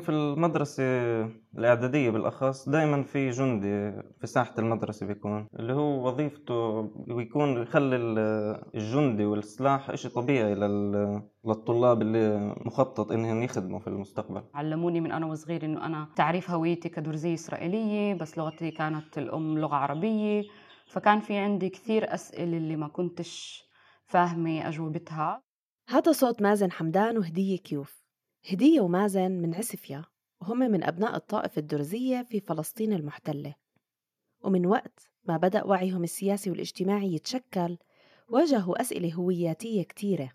في المدرسة الإعدادية بالأخص دائما في جندي في ساحة المدرسة بيكون اللي هو وظيفته بيكون يخلي الجندي والسلاح إشي طبيعي للطلاب اللي مخطط إنهم يخدموا في المستقبل. علموني من أنا وصغير إنه أنا تعريف هويتي كدرزية إسرائيلية بس لغتي كانت الأم لغة عربية فكان في عندي كثير أسئلة اللي ما كنتش فاهمة أجوبتها. هذا صوت مازن حمدان وهدية كيوف. هدية ومازن من عسفيا وهم من أبناء الطائفة الدرزية في فلسطين المحتلة. ومن وقت ما بدأ وعيهم السياسي والاجتماعي يتشكل واجهوا أسئلة هوياتية كتيرة.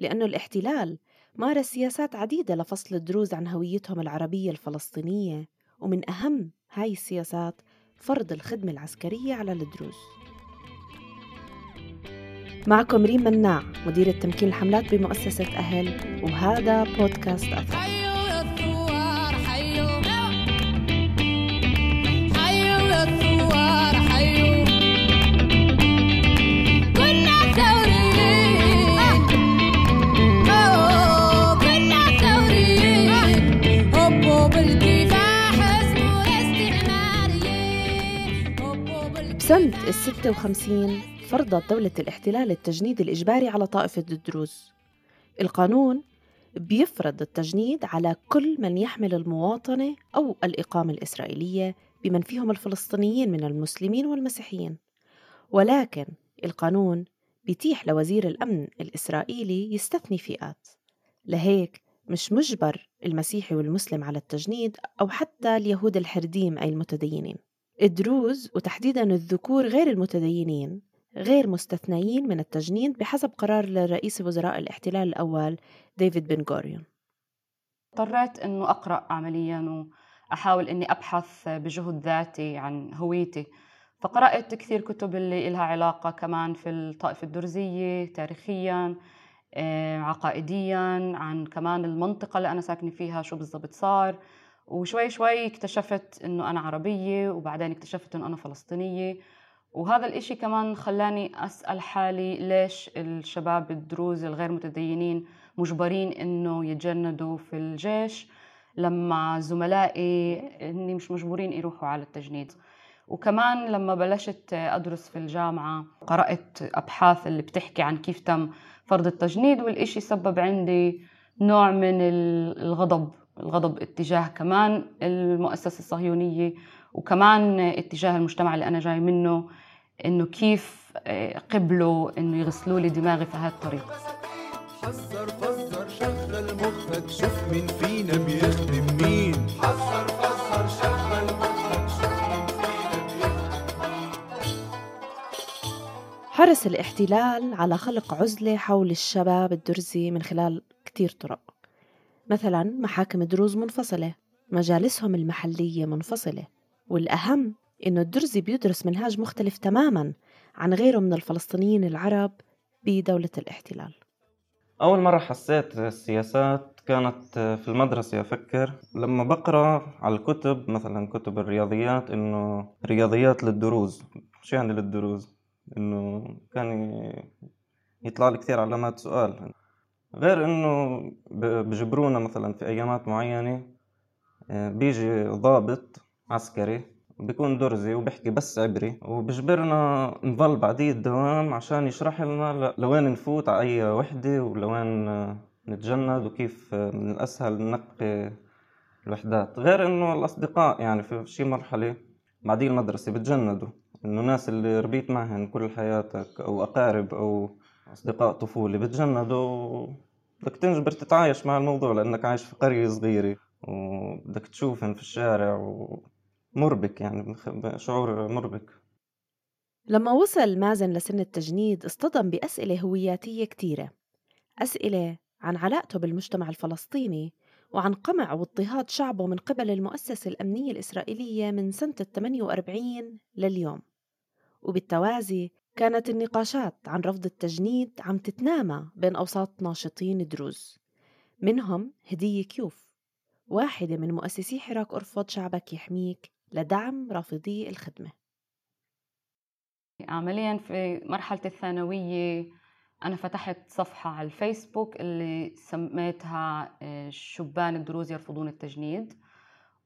لأنه الاحتلال مارس سياسات عديدة لفصل الدروز عن هويتهم العربية الفلسطينية ومن أهم هاي السياسات فرض الخدمة العسكرية على الدروز. معكم ريم مناع مديرة تمكين الحملات بمؤسسة أهل وهذا بودكاست أثر. بسنة الستة وخمسين فرضت دولة الاحتلال التجنيد الإجباري على طائفة الدروز القانون بيفرض التجنيد على كل من يحمل المواطنة أو الإقامة الإسرائيلية بمن فيهم الفلسطينيين من المسلمين والمسيحيين. ولكن القانون بيتيح لوزير الأمن الإسرائيلي يستثني فئات. لهيك مش مجبر المسيحي والمسلم على التجنيد أو حتى اليهود الحرديم أي المتدينين. الدروز وتحديدا الذكور غير المتدينين غير مستثنيين من التجنيد بحسب قرار لرئيس وزراء الاحتلال الأول ديفيد بن غوريون. اضطريت أنه أقرأ عمليا وأحاول أني أبحث بجهد ذاتي عن هويتي. فقرأت كثير كتب اللي إلها علاقة كمان في الطائفة الدرزية تاريخيا آه، عقائديا عن كمان المنطقة اللي أنا ساكنة فيها شو بالضبط صار. وشوي شوي اكتشفت إنه أنا عربية وبعدين اكتشفت إنه أنا فلسطينية. وهذا الإشي كمان خلاني أسأل حالي ليش الشباب الدروز الغير متدينين مجبرين إنه يتجندوا في الجيش لما زملائي إني مش مجبورين يروحوا على التجنيد. وكمان لما بلشت أدرس في الجامعة قرأت أبحاث اللي بتحكي عن كيف تم فرض التجنيد والإشي سبب عندي نوع من الغضب الغضب اتجاه كمان المؤسسة الصهيونية وكمان اتجاه المجتمع اللي أنا جاي منه. إنه كيف آه، قبلوا إنه يغسلوا لي دماغي في هالطريقة حذر فزر شغل مخك شوف مين فينا بيخدم مين. حذر فزر شغل مخك شوف مين فينا بيخدم حرص الاحتلال على خلق عزلة حول الشباب الدرزي من خلال كتير طرق. مثلا محاكم دروز منفصلة مجالسهم المحلية منفصلة والأهم إنه الدرزي بيدرس منهاج مختلف تماما عن غيره من الفلسطينيين العرب بدولة الاحتلال. أول مرة حسيت السياسات كانت في المدرسة أفكر لما بقرأ على الكتب مثلا كتب الرياضيات إنه رياضيات للدروز شو يعني للدروز؟ إنه كان يطلع لي كثير علامات سؤال. غير إنه بجبرونا مثلا في أيامات معينة آه، بيجي ضابط عسكري بيكون درزي وبيحكي بس عبري وبجبرنا نضل بعديه الدوام عشان يشرح لنا لوين نفوت على أي وحدة ولوين نتجند وكيف من الأسهل ننقي الوحدات. غير إنه الأصدقاء يعني في شي مرحلة بعديه المدرسة بتجندوا. إنه ناس اللي ربيت معهن كل حياتك أو أقارب أو أصدقاء طفولة بتجندوا بدك تنجبر تتعايش مع الموضوع لأنك عايش في قرية صغيرة وبدك تشوفهم في الشارع و... مربك يعني شعور مربك. لما وصل مازن لسن التجنيد اصطدم بأسئلة هوياتية كتيرة. أسئلة عن علاقته بالمجتمع الفلسطيني وعن قمع واضطهاد شعبه من قبل المؤسسة الأمنية الإسرائيلية من سنة 48 لليوم. وبالتوازي كانت النقاشات عن رفض التجنيد عم تتنامى بين أوساط ناشطين دروز. منهم هدية كيوف واحدة من مؤسسي حراك أرفض شعبك يحميك لدعم رافضي الخدمة. عمليا في مرحلة الثانوية أنا فتحت صفحة على الفيسبوك اللي سميتها آه، شبان الدروز يرفضون التجنيد.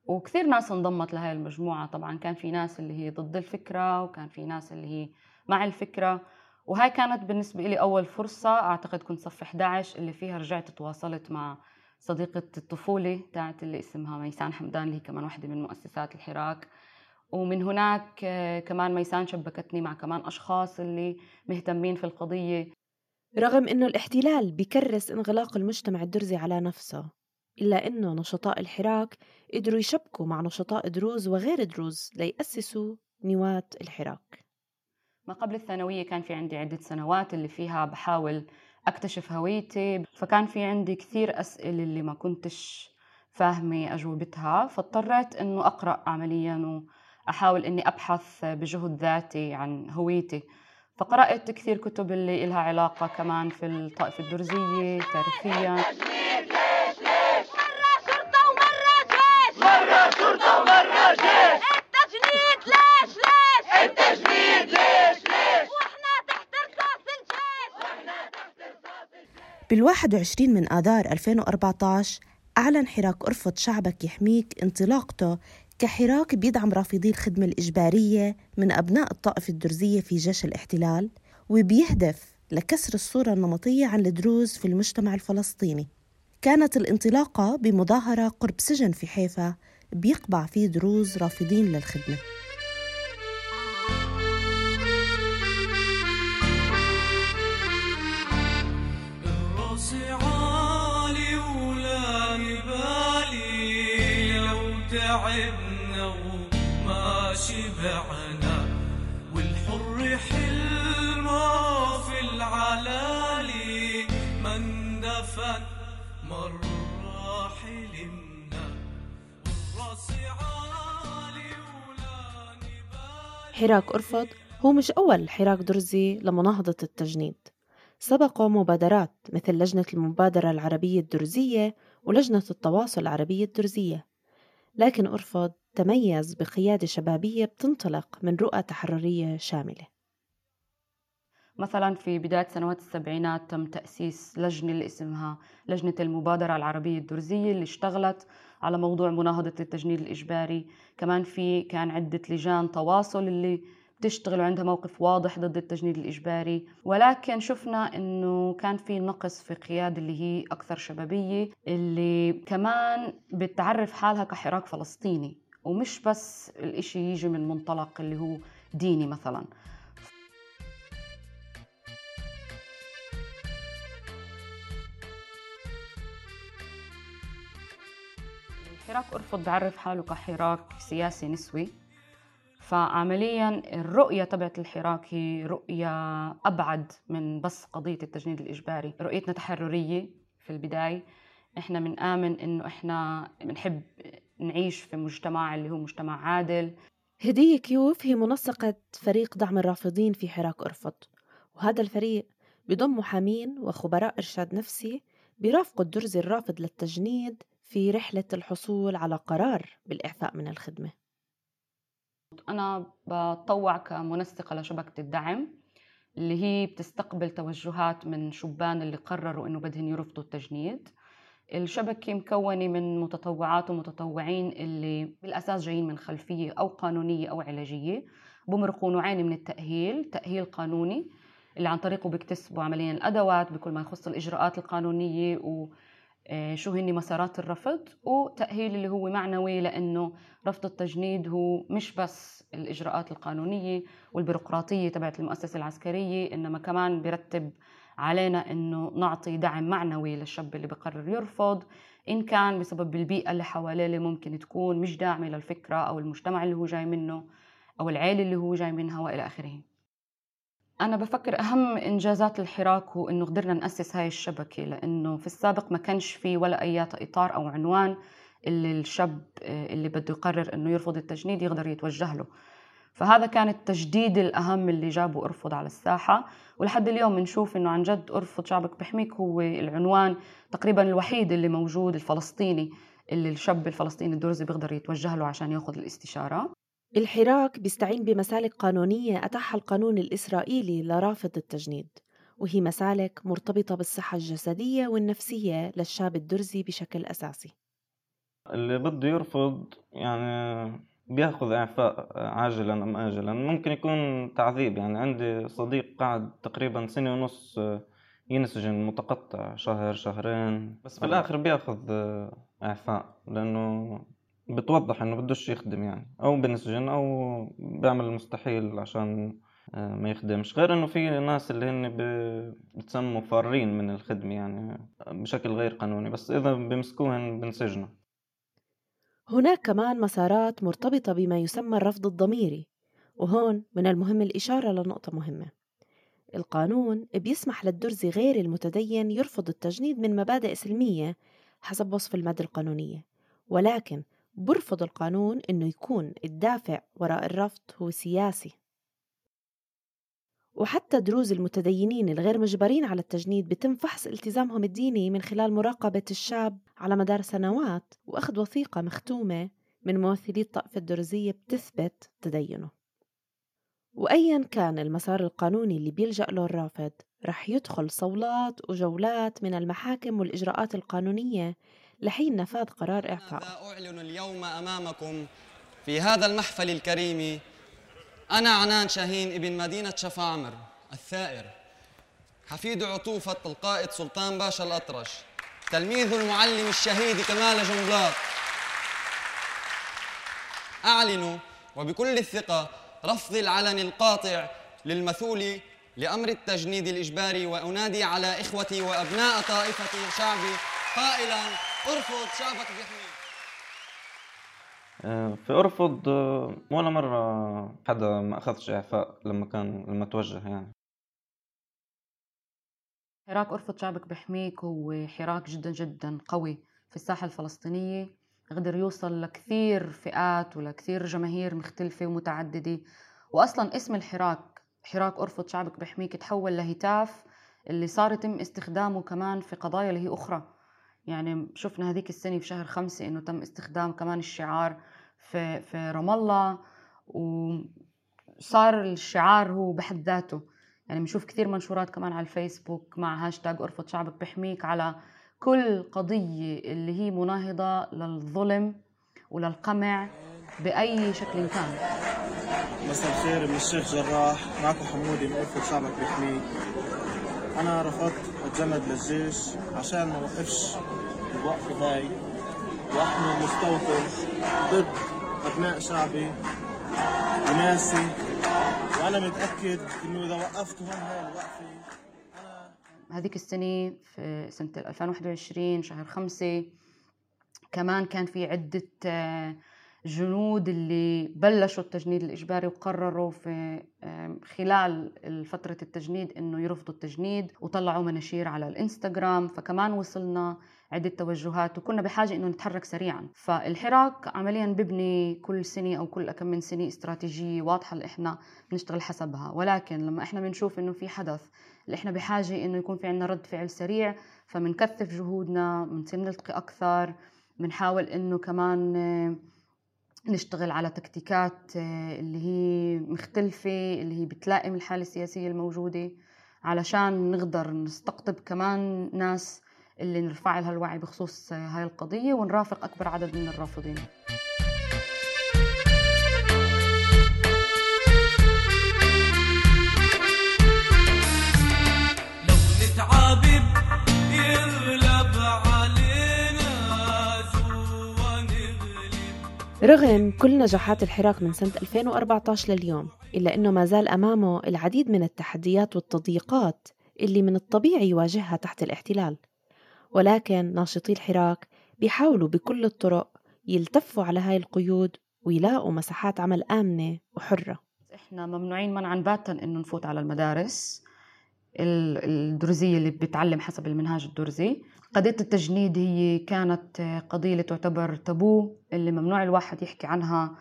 وكثير ناس انضمت لهي المجموعة. طبعا كان في ناس اللي هي ضد الفكرة وكان في ناس اللي هي مع الفكرة. وهاي كانت بالنسبة لي أول فرصة. أعتقد كنت صف 11 اللي فيها رجعت تواصلت مع صديقة الطفولة تاعت اللي اسمها ميسان حمدان اللي هي كمان واحدة من مؤسسات الحراك. ومن هناك آه، كمان ميسان شبكتني مع كمان أشخاص اللي مهتمين في القضية. رغم أنه الاحتلال بيكرس انغلاق المجتمع الدرزي على نفسه إلا أنه نشطاء الحراك قدروا يشبكوا مع نشطاء دروز وغير دروز ليأسسوا نواة الحراك. ما قبل الثانوية كان في عندي عدة سنوات اللي فيها بحاول أكتشف هويتي. فكان في عندي كثير أسئلة اللي ما كنتش فاهمة أجوبتها فاضطريت أنه أقرأ عمليا وأحاول أني أبحث بجهد ذاتي عن هويتي. فقرأت كثير كتب اللي إلها علاقة كمان في الطائفة الدرزية تاريخيا. بال21 من آذار 2014 أعلن حراك أرفض شعبك يحميك انطلاقته كحراك بيدعم رافضي الخدمة الإجبارية من أبناء الطائفة الدرزية في جيش الاحتلال وبيهدف لكسر الصورة النمطية عن الدروز في المجتمع الفلسطيني. كانت الانطلاقة بمظاهرة قرب سجن في حيفا بيقبع فيه دروز رافضين للخدمة. تعبنا وما شبعنا. والحر حلمه في العلالي. من دفن مرة حلمنا راسي عالي ولا نبالي حراك أرفض هو مش أول حراك درزي لمناهضة التجنيد. سبقوا مبادرات مثل لجنة المبادرة العربية الدرزية ولجنة التواصل العربية الدرزية. لكن أرفض تميز بقيادة شبابية بتنطلق من رؤى تحررية شاملة. مثلا في بداية سنوات السبعينات تم تأسيس لجنة اللي اسمها لجنة المبادرة العربية الدرزية اللي اشتغلت على موضوع مناهضة التجنيد الإجباري. كمان في كان عدة لجان تواصل اللي بتشتغل وعندها موقف واضح ضد التجنيد الإجباري. ولكن شفنا أنه كان في نقص في قيادة اللي هي أكثر شبابية اللي كمان بتعرف حالها كحراك فلسطيني. ومش بس الإشي يجي من منطلق اللي هو ديني مثلا. الحراك أرفض بعرف حاله كحراك سياسي نسوي. فعمليا الرؤية تبعت الحراك هي رؤية أبعد من بس قضية التجنيد الإجباري. رؤيتنا تحررية في البداية. إحنا بنآمن إنه إحنا بنحب نعيش في مجتمع اللي هو مجتمع عادل. هدية كيوف هي منسقة فريق دعم الرافضين في حراك أرفض. وهذا الفريق بضم محامين وخبراء إرشاد نفسي بيرافقوا الدرزي الرافض للتجنيد في رحلة الحصول على قرار بالإعفاء من الخدمة. أنا بتطوع كمنسقة لشبكة الدعم اللي هي بتستقبل توجهات من شبان اللي قرروا إنه بدهن يرفضوا التجنيد. الشبكة مكونة من متطوعات ومتطوعين اللي بالأساس جايين من خلفية أو قانونية أو علاجية بمرقوا نوعين من التأهيل تأهيل قانوني اللي عن طريقه بيكتسبوا عمليا الأدوات بكل ما يخص الإجراءات القانونية و شو هني مسارات الرفض وتأهيل اللي هو معنوي لأنه رفض التجنيد هو مش بس الإجراءات القانونية والبيروقراطية تبعت المؤسسة العسكرية إنما كمان بيرتب علينا إنه نعطي دعم معنوي للشاب اللي بقرر يرفض إن كان بسبب البيئة اللي حواليه اللي ممكن تكون مش داعمة للفكرة أو المجتمع اللي هو جاي منه أو العيلة اللي هو جاي منها وإلى آخره. أنا بفكر أهم إنجازات الحراك هو إنه قدرنا نأسس هاي الشبكة لأنه في السابق ما كانش في ولا أي إطار أو عنوان اللي الشاب آه، اللي بده يقرر إنه يرفض التجنيد يقدر يتوجه له. فهذا كان التجديد الأهم اللي جابه أرفض على الساحة. ولحد اليوم بنشوف إنه عن جد أرفض شعبك بحميك هو العنوان تقريبا الوحيد اللي موجود الفلسطيني اللي الشاب الفلسطيني الدرزي بيقدر يتوجه له عشان يأخذ الاستشارة. الحراك بيستعين بمسالك قانونية أتاحها القانون الإسرائيلي لرافض التجنيد وهي مسالك مرتبطة بالصحة الجسدية والنفسية للشاب الدرزي بشكل أساسي. اللي بده يرفض يعني بياخذ إعفاء عاجلا أم آجلا. ممكن يكون تعذيب يعني عندي صديق قعد تقريبا سنة ونص ينسجن متقطع شهر شهرين بس في الآخر بياخذ إعفاء لأنه بتوضح إنه بدوش يخدم يعني أو بنسجن أو بيعمل المستحيل عشان ما يخدمش. غير إنه في ناس اللي هن بتسموا فارين من الخدمة يعني بشكل غير قانوني بس إذا بمسكوهن بنسجنوا هناك كمان مسارات مرتبطة بما يسمى الرفض الضميري وهون من المهم الإشارة لنقطة مهمة. القانون بيسمح للدرزي غير المتدين يرفض التجنيد من مبادئ سلمية حسب وصف المادة القانونية ولكن برفض القانون إنه يكون الدافع وراء الرفض هو سياسي. وحتى دروز المتدينين الغير مجبرين على التجنيد بتم فحص التزامهم الديني من خلال مراقبة الشاب على مدار سنوات وأخذ وثيقة مختومة من ممثلي الطائفة الدرزية بتثبت تدينه. وأيا كان المسار القانوني اللي بيلجأ له الرافض رح يدخل صولات وجولات من المحاكم والإجراءات القانونية لحين نفاذ قرار ماذا أعلن اليوم أمامكم في هذا المحفل الكريم أنا عنان شاهين ابن مدينة شفاعمر الثائر حفيد عطوفة القائد سلطان باشا الأطرش تلميذ المعلم الشهيد كمال جنبلاط. أعلن وبكل الثقة رفض العلن القاطع للمثول لأمر التجنيد الإجباري وأنادي على إخوتي وأبناء طائفتي شعبي قائلا أرفض شعبك بيحميك. آه، في أرفض آه، ولا مرة حدا ما أخذش إعفاء لما كان لما توجه يعني. حراك أرفض شعبك بحميك هو حراك جدا جدا قوي في الساحة الفلسطينية. قدر يوصل لكثير فئات ولكثير جماهير مختلفة ومتعددة. وأصلا اسم الحراك حراك أرفض شعبك بحميك تحول لهتاف اللي صار يتم استخدامه كمان في قضايا اللي هي أخرى. يعني شفنا هذيك السنة في شهر خمسة إنه تم استخدام كمان الشعار في في رام الله وصار الشعار هو بحد ذاته. يعني بنشوف كثير منشورات كمان على الفيسبوك مع هاشتاج أرفض شعبك بحميك على كل قضية اللي هي مناهضة للظلم وللقمع بأي شكل كان. مساء الخير من الشيخ جراح معكم حمودي من أرفض شعبك بيحميك أنا رفضت أتجند للجيش عشان ما وقفش الوقفة هاي وأحمي المستوطن ضد أبناء شعبي وناسي. وأنا متأكد إنه إذا وقفت هون هاي الوقفة أنا هذيك السنة في سنة 2021 شهر خمسة كمان كان في عدة آه، جنود اللي بلشوا التجنيد الإجباري وقرروا في خلال فترة التجنيد إنه يرفضوا التجنيد وطلعوا مناشير على الإنستغرام. فكمان وصلنا عدة توجهات وكنا بحاجة إنه نتحرك سريعا. فالحراك عمليا ببني كل سنة أو كل كم من سنة استراتيجية واضحة اللي إحنا بنشتغل حسبها. ولكن لما إحنا بنشوف إنه في حدث اللي إحنا بحاجة إنه يكون في عنا رد فعل سريع فبنكثف جهودنا بنصير نلتقي أكثر بنحاول إنه كمان نشتغل على تكتيكات آه، اللي هي مختلفة اللي هي بتلائم الحالة السياسية الموجودة علشان نقدر نستقطب كمان ناس اللي نرفع لها الوعي بخصوص آه، هاي القضية ونرافق أكبر عدد من الرافضين. رغم كل نجاحات الحراك من سنة 2014 لليوم إلا أنه ما زال أمامه العديد من التحديات والتضييقات اللي من الطبيعي يواجهها تحت الاحتلال. ولكن ناشطي الحراك بيحاولوا بكل الطرق يلتفوا على هاي القيود ويلاقوا مساحات عمل آمنة وحرة. إحنا ممنوعين منعا باتا إنه نفوت على المدارس. ال- الدرزية اللي بتعلم حسب المنهاج الدرزي. قضية التجنيد هي كانت قضية اللي تعتبر تابو اللي ممنوع الواحد يحكي عنها.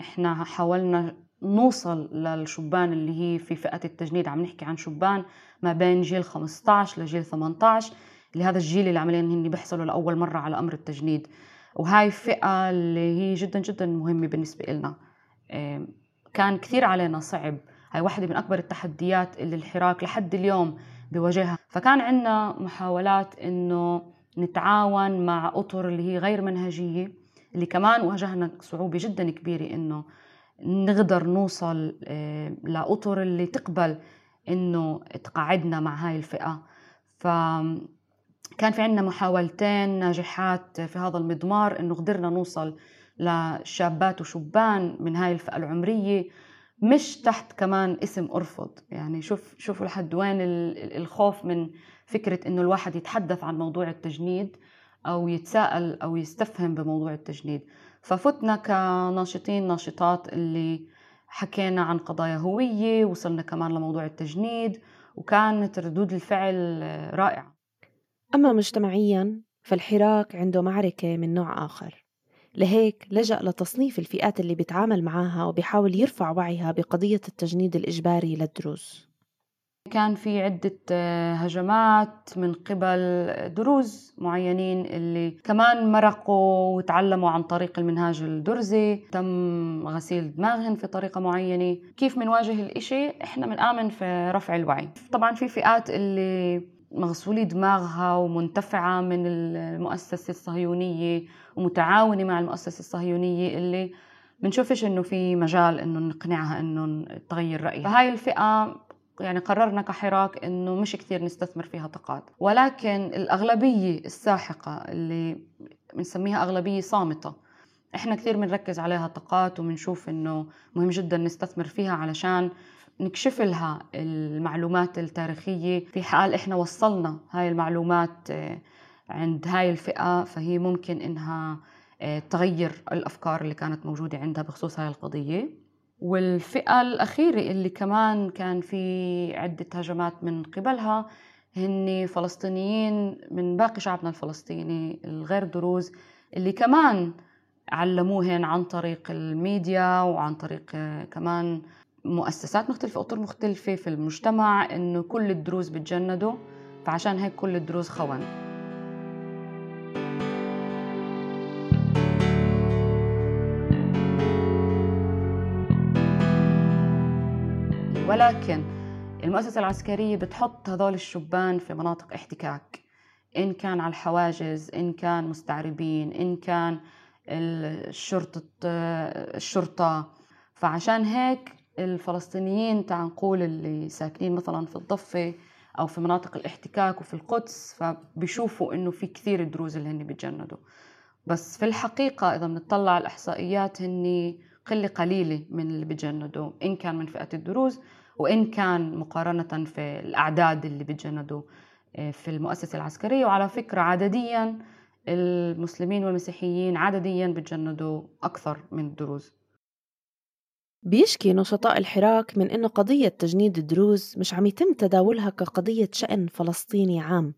إحنا حاولنا نوصل للشبان اللي هي في فئة التجنيد عم نحكي عن شبان ما بين جيل 15 لجيل 18 اللي هذا الجيل اللي عمليا هن بيحصلوا لأول مرة على أمر التجنيد. وهاي فئة اللي هي جدا جدا مهمة بالنسبة لنا كان كثير علينا صعب هاي واحدة من أكبر التحديات اللي الحراك لحد اليوم بواجهها فكان عندنا محاولات إنه نتعاون مع أطر اللي هي غير منهجية اللي كمان واجهنا صعوبة جدا كبيرة إنه نقدر نوصل آه، لأطر اللي تقبل إنه تقعدنا مع هاي الفئة. فكان في عندنا محاولتين ناجحات في هذا المضمار إنه قدرنا نوصل لشابات وشبان من هاي الفئة العمرية. مش تحت كمان اسم أرفض. يعني شوف شوفوا لحد وين ال- الخوف من فكرة إنه الواحد يتحدث عن موضوع التجنيد أو يتساءل أو يستفهم بموضوع التجنيد. ففتنا كناشطين ناشطات اللي حكينا عن قضايا هوية وصلنا كمان لموضوع التجنيد وكانت ردود الفعل رائعة. أما مجتمعيا فالحراك عنده معركة من نوع آخر. لهيك لجأ لتصنيف الفئات اللي بيتعامل معاها وبيحاول يرفع وعيها بقضية التجنيد الإجباري للدروز كان في عدة آه، هجمات من قبل دروز معينين اللي كمان مرقوا وتعلموا عن طريق المنهاج الدرزي. تم غسيل دماغهم في طريقة معينة. كيف منواجه الإشي؟ إحنا بنآمن في رفع الوعي. طبعا في فئات اللي مغسولي دماغها ومنتفعة من المؤسسة الصهيونية ومتعاونة مع المؤسسة الصهيونية اللي بنشوفش إنه في مجال إنه نقنعها إنه تغير رأيها. فهاي الفئة يعني قررنا كحراك إنه مش كثير نستثمر فيها طاقات. ولكن الأغلبية الساحقة اللي بنسميها أغلبية صامتة إحنا كثير بنركز عليها طاقات وبنشوف إنه مهم جدا نستثمر فيها علشان نكشف لها المعلومات التاريخية. في حال إحنا وصلنا هاي المعلومات عند هاي الفئة فهي ممكن إنها آه، تغير الأفكار اللي كانت موجودة عندها بخصوص هاي القضية. والفئة الأخيرة اللي كمان كان في عدة هجمات من قبلها هن فلسطينيين من باقي شعبنا الفلسطيني الغير دروز اللي كمان علموهن عن طريق الميديا وعن طريق آه، كمان مؤسسات مختلفة أطر مختلفة في المجتمع إنه كل الدروز بتجندوا فعشان هيك كل الدروز خون. ولكن المؤسسة العسكرية بتحط هذول الشبان في مناطق احتكاك. إن كان على الحواجز إن كان مستعربين إن كان الشرطة الشرطة. فعشان هيك الفلسطينيين تعال نقول اللي ساكنين مثلا في الضفة أو في مناطق الاحتكاك وفي القدس فبيشوفوا إنه في كثير دروز اللي هن بيتجندوا بس في الحقيقة إذا بنطلع على الإحصائيات هني قلة قليلة من اللي بيتجندوا إن كان من فئة الدروز. وإن كان مقارنة في الأعداد اللي بيتجندوا آه، في المؤسسة العسكرية. وعلى فكرة عدديا المسلمين والمسيحيين عدديا بيتجندوا أكثر من الدروز. بيشكي نشطاء الحراك من إنه قضية تجنيد الدروز مش عم يتم تداولها كقضية شأن فلسطيني عام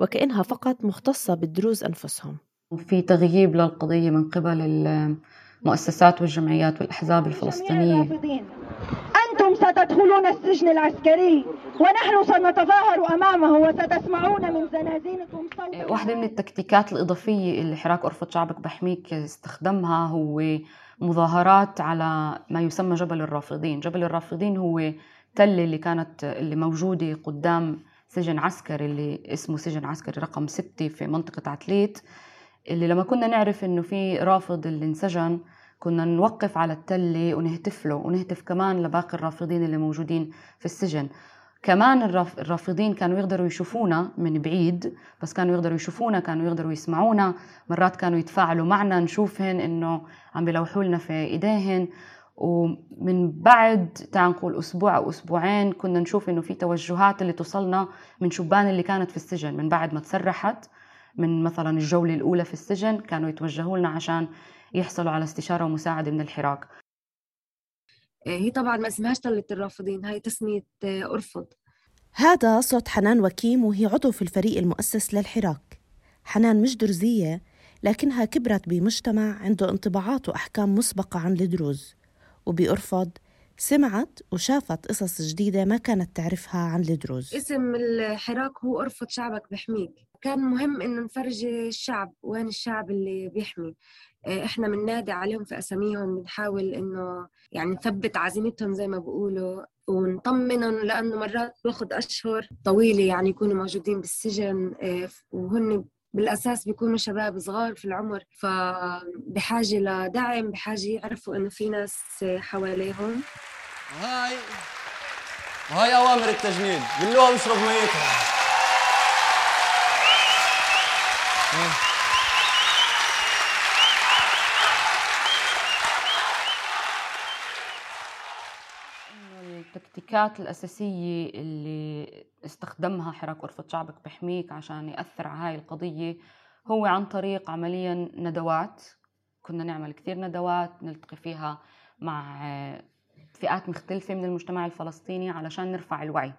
وكأنها فقط مختصة بالدروز أنفسهم. وفي تغييب للقضية من قبل المؤسسات والجمعيات والأحزاب الفلسطينية. ستدخلون السجن العسكري ونحن سنتظاهر أمامه وستسمعون من زنازينكم صوت واحدة من التكتيكات الإضافية اللي حراك أرفض شعبك بحميك استخدمها هو مظاهرات على ما يسمى جبل الرافضين. جبل الرافضين هو تلة اللي كانت اللي موجودة قدام سجن عسكري اللي اسمه سجن عسكري رقم ستة في منطقة عتليت اللي لما كنا نعرف إنه في رافض اللي انسجن كنا نوقف على التلة ونهتف له ونهتف كمان لباقي الرافضين اللي موجودين في السجن. كمان الراف- الرافضين كانوا يقدروا يشوفونا من بعيد بس كانوا يقدروا يشوفونا كانوا يقدروا يسمعونا. مرات كانوا يتفاعلوا معنا نشوفهن إنه عم بيلوحوا لنا في إيديهن. ومن بعد تعال نقول أسبوع أو أسبوعين كنا نشوف إنه في توجهات اللي توصلنا من شبان اللي كانت في السجن. من بعد ما تسرحت من مثلا الجولة الأولى في السجن كانوا يتوجهوا لنا عشان يحصلوا على استشارة ومساعدة من الحراك. هي طبعا ما اسمهاش طلة الرافضين هاي تسمية آه، أرفض. هذا صوت حنان وكيم وهي عضو في الفريق المؤسس للحراك. حنان مش درزية لكنها كبرت بمجتمع عنده انطباعات وأحكام مسبقة عن الدروز وبأرفض سمعت وشافت قصص جديدة ما كانت تعرفها عن الدروز اسم الحراك هو أرفض شعبك بحميك كان مهم إنه نفرجي الشعب وين الشعب اللي بيحمي. آه، إحنا بننادي عليهم في أساميهم بنحاول إنه يعني نثبت عزيمتهم زي ما بقولوا ونطمنهم لأنه مرات باخد أشهر طويلة يعني يكونوا موجودين بالسجن آه، وهن بالأساس بيكونوا شباب صغار في العمر. فبحاجة لدعم بحاجة يعرفوا إنه في ناس حواليهم. هاي وهي أوامر التجنيد قلوها بشرب ميتها. التكتيكات الأساسية اللي استخدمها حراك غرفة شعبك بحميك عشان يأثر على هاي القضية هو عن طريق عمليا ندوات. كنا نعمل كثير ندوات نلتقي فيها مع فئات مختلفة من المجتمع الفلسطيني علشان نرفع الوعي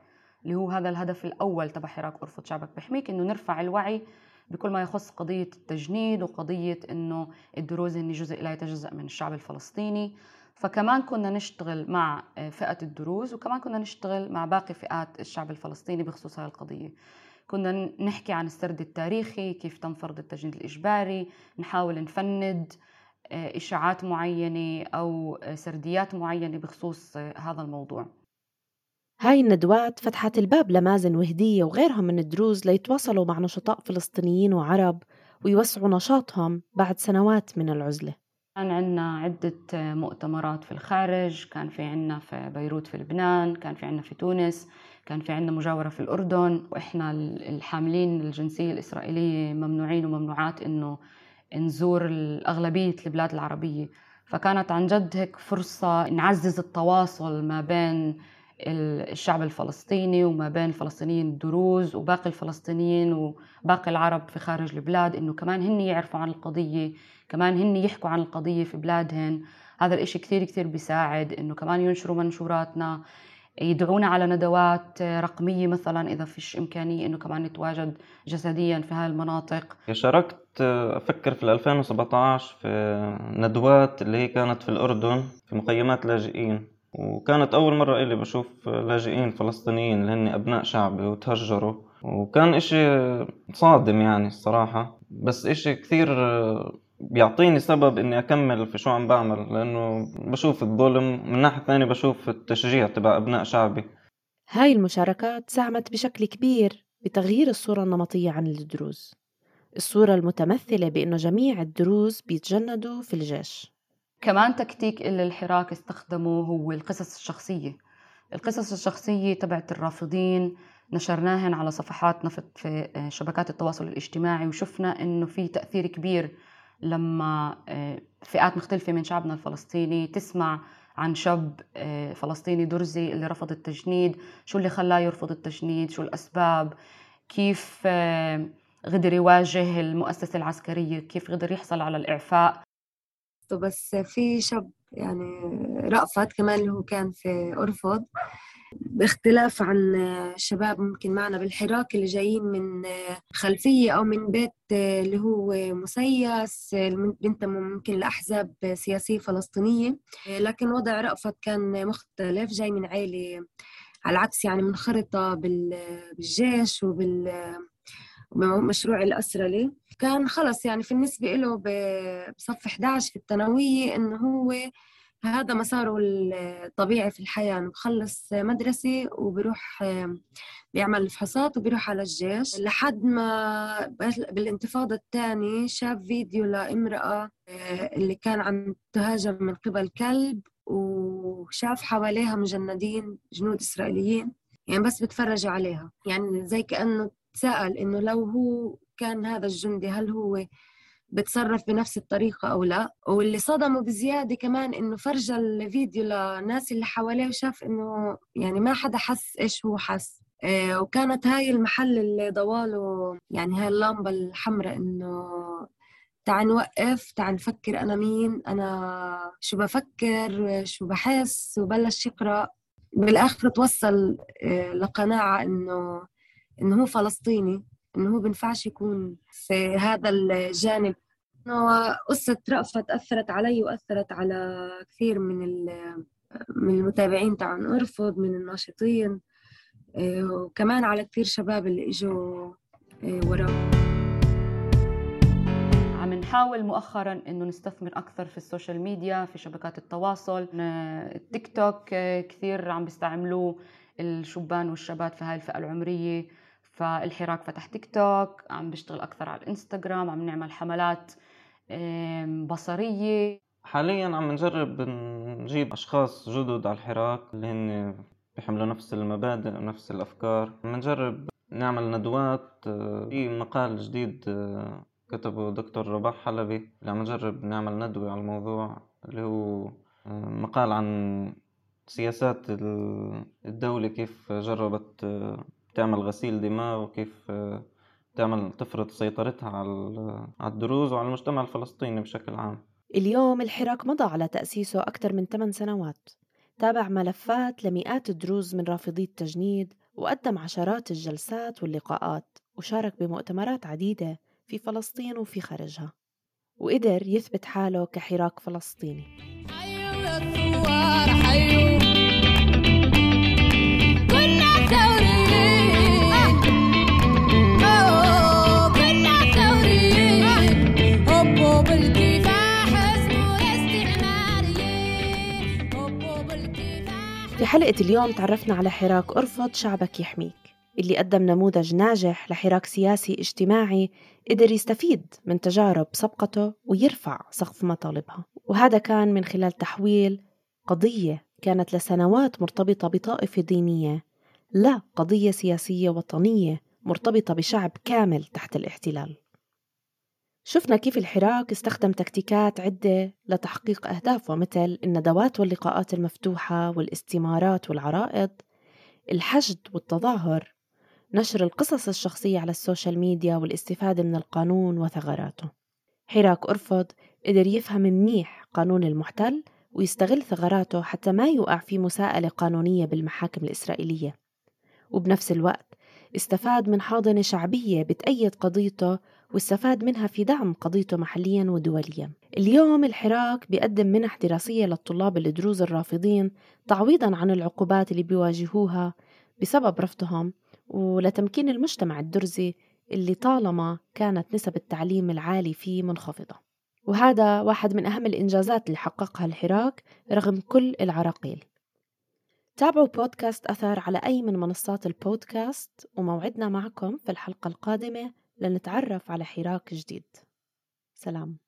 اللي هو هذا الهدف الأول تبع حراك غرفة شعبك بحميك إنه نرفع الوعي بكل ما يخص قضية التجنيد وقضية إنه الدروز هن جزء لا يتجزأ من الشعب الفلسطيني. فكمان كنا نشتغل مع آه، فئة الدروز وكمان كنا نشتغل مع باقي فئات الشعب الفلسطيني بخصوص هذه القضية. كنا نحكي عن السرد التاريخي كيف تم فرض التجنيد الإجباري نحاول نفند آه، إشاعات معينة أو آه، سرديات معينة بخصوص هذا الموضوع. هاي الندوات فتحت الباب لمازن وهدية وغيرهم من الدروز ليتواصلوا مع نشطاء فلسطينيين وعرب ويوسعوا نشاطهم بعد سنوات من العزلة. كان عندنا عدة مؤتمرات في الخارج كان في عندنا في بيروت في لبنان كان في عندنا في تونس كان في عندنا مجاورة في الأردن وإحنا الحاملين الجنسية الإسرائيلية ممنوعين وممنوعات إنه نزور أغلبية البلاد العربية. فكانت عن جد هيك فرصة نعزز التواصل ما بين الشعب الفلسطيني وما بين الفلسطينيين الدروز وباقي الفلسطينيين وباقي العرب في خارج البلاد إنه كمان هن يعرفوا عن القضية كمان هن يحكوا عن القضية في بلادهن. هذا الإشي كتير كتير بيساعد إنه كمان ينشروا منشوراتنا يدعونا على ندوات رقمية مثلا إذا فيش إمكانية إنه كمان نتواجد جسديا في هاي المناطق. شاركت أفكر في 2017 في ندوات اللي هي كانت في الأردن في مخيمات لاجئين. وكانت أول مرة إلي بشوف لاجئين فلسطينيين اللي هن أبناء شعبي وتهجروا. وكان إشي صادم يعني الصراحة. بس إشي كثير بيعطيني سبب إني أكمل في شو عم بعمل لأنه بشوف الظلم. من ناحية ثانية بشوف التشجيع تبع أبناء شعبي. هاي المشاركات ساهمت بشكل كبير بتغيير الصورة النمطية عن الدروز. الصورة المتمثلة بأنه جميع الدروز بيتجندوا في الجيش. كمان تكتيك اللي الحراك استخدمه هو القصص الشخصية. القصص الشخصية تبعت الرافضين نشرناهن على صفحاتنا في شبكات التواصل الاجتماعي وشفنا إنه في تأثير كبير لما آه، فئات مختلفة من شعبنا الفلسطيني تسمع عن شاب آه، فلسطيني درزي اللي رفض التجنيد. شو اللي خلاه يرفض التجنيد؟ شو الأسباب؟ كيف آه، قدر يواجه المؤسسة العسكرية؟ كيف قدر يحصل على الإعفاء؟ بس في شاب يعني رأفت كمان اللي هو كان في أرفض. باختلاف عن الشباب ممكن معنا بالحراك اللي جايين من خلفية أو من بيت اللي هو مسيس بينتموا ممكن لأحزاب سياسية فلسطينية. لكن وضع رأفت كان مختلف جاي من عائلة على العكس يعني منخرطة بالجيش وبال مشروع الأسرلي كان خلص يعني في النسبة له بصف 11 في الثانوية إنه هو هذا مساره الطبيعي في الحياة إنه بخلص مدرسة وبروح بيعمل فحوصات وبيروح على الجيش. لحد ما بالانتفاضة الثانية شاف فيديو لامرأة اللي كان عم تهاجم من قبل كلب وشاف حواليها مجندين جنود إسرائيليين يعني بس بتفرجوا عليها. يعني زي كأنه تساءل إنه لو هو كان هذا الجندي هل هو بتصرف بنفس الطريقة أو لا؟ واللي صدمه بزيادة كمان إنه فرجى الفيديو للناس اللي حواليه وشاف إنه يعني ما حدا حس إيش هو حس. آه وكانت هاي المحل اللي ضواله يعني هاي اللمبة الحمراء إنه تعال نوقف تعال نفكر أنا مين أنا شو بفكر شو بحس وبلش يقرأ. بالآخر توصل آه لقناعة إنه إنه هو فلسطيني. إنه هو بنفعش يكون في هذا الجانب. قصة رأفت أثرت علي وأثرت على كثير من من المتابعين تاعون. أرفض من الناشطين آه، وكمان على كثير شباب اللي إجوا آه، وراه عم نحاول مؤخرا إنه نستثمر أكثر في ال social media في شبكات التواصل. التيك توك آه، كثير عم بيستعملوه الشبان والشباب في هاي الفئة العمرية. فالحراك فتح تيك توك عم بيشتغل أكثر على الانستغرام عم نعمل حملات آم، بصرية. حاليا عم نجرب نجيب أشخاص جدد على الحراك اللي هن بيحملوا نفس المبادئ ونفس الأفكار. عم نجرب نعمل ندوات آه، في مقال جديد آه، كتبه دكتور رباح حلبي اللي عم نجرب نعمل ندوة على الموضوع اللي هو آه، مقال عن سياسات ال- الدولة كيف جربت تعمل غسيل دماء وكيف آه، تعمل تفرض سيطرتها على ال- على الدروز وعلى المجتمع الفلسطيني بشكل عام. اليوم الحراك مضى على تأسيسه أكثر من 8 سنوات. تابع ملفات لمئات الدروز من رافضي التجنيد وقدم عشرات الجلسات واللقاءات وشارك بمؤتمرات عديدة في فلسطين وفي خارجها. وقدر يثبت حاله كحراك فلسطيني. الثوار حيوا بالكفاح في حلقة اليوم تعرفنا على حراك أرفض شعبك يحميك اللي قدم نموذج ناجح لحراك سياسي اجتماعي قدر يستفيد من تجارب سبقته ويرفع سقف مطالبها. وهذا كان من خلال تحويل قضية كانت لسنوات مرتبطة بطائفة دينية لا قضية سياسية وطنية مرتبطة بشعب كامل تحت الاحتلال. شفنا كيف الحراك استخدم تكتيكات عدة لتحقيق أهدافه مثل الندوات واللقاءات المفتوحة والاستمارات والعرائض. الحشد والتظاهر نشر القصص الشخصية على ال social media والاستفادة من القانون وثغراته. حراك أرفض قدر يفهم منيح قانون المحتل ويستغل ثغراته حتى ما يوقع في مساءلة قانونية بالمحاكم الإسرائيلية. وبنفس الوقت استفاد من حاضنة شعبية بتأيد قضيته واستفاد منها في دعم قضيته محليا ودوليا. اليوم الحراك بيقدم منح دراسية للطلاب الدروز الرافضين تعويضا عن العقوبات اللي بيواجهوها بسبب رفضهم ولتمكين المجتمع الدرزي اللي طالما كانت نسب التعليم العالي فيه منخفضة. وهذا واحد من أهم الإنجازات اللي حققها الحراك رغم كل العراقيل. تابعوا بودكاست أثر على أي من منصات البودكاست وموعدنا معكم في الحلقة القادمة لنتعرف على حراك جديد. سلام.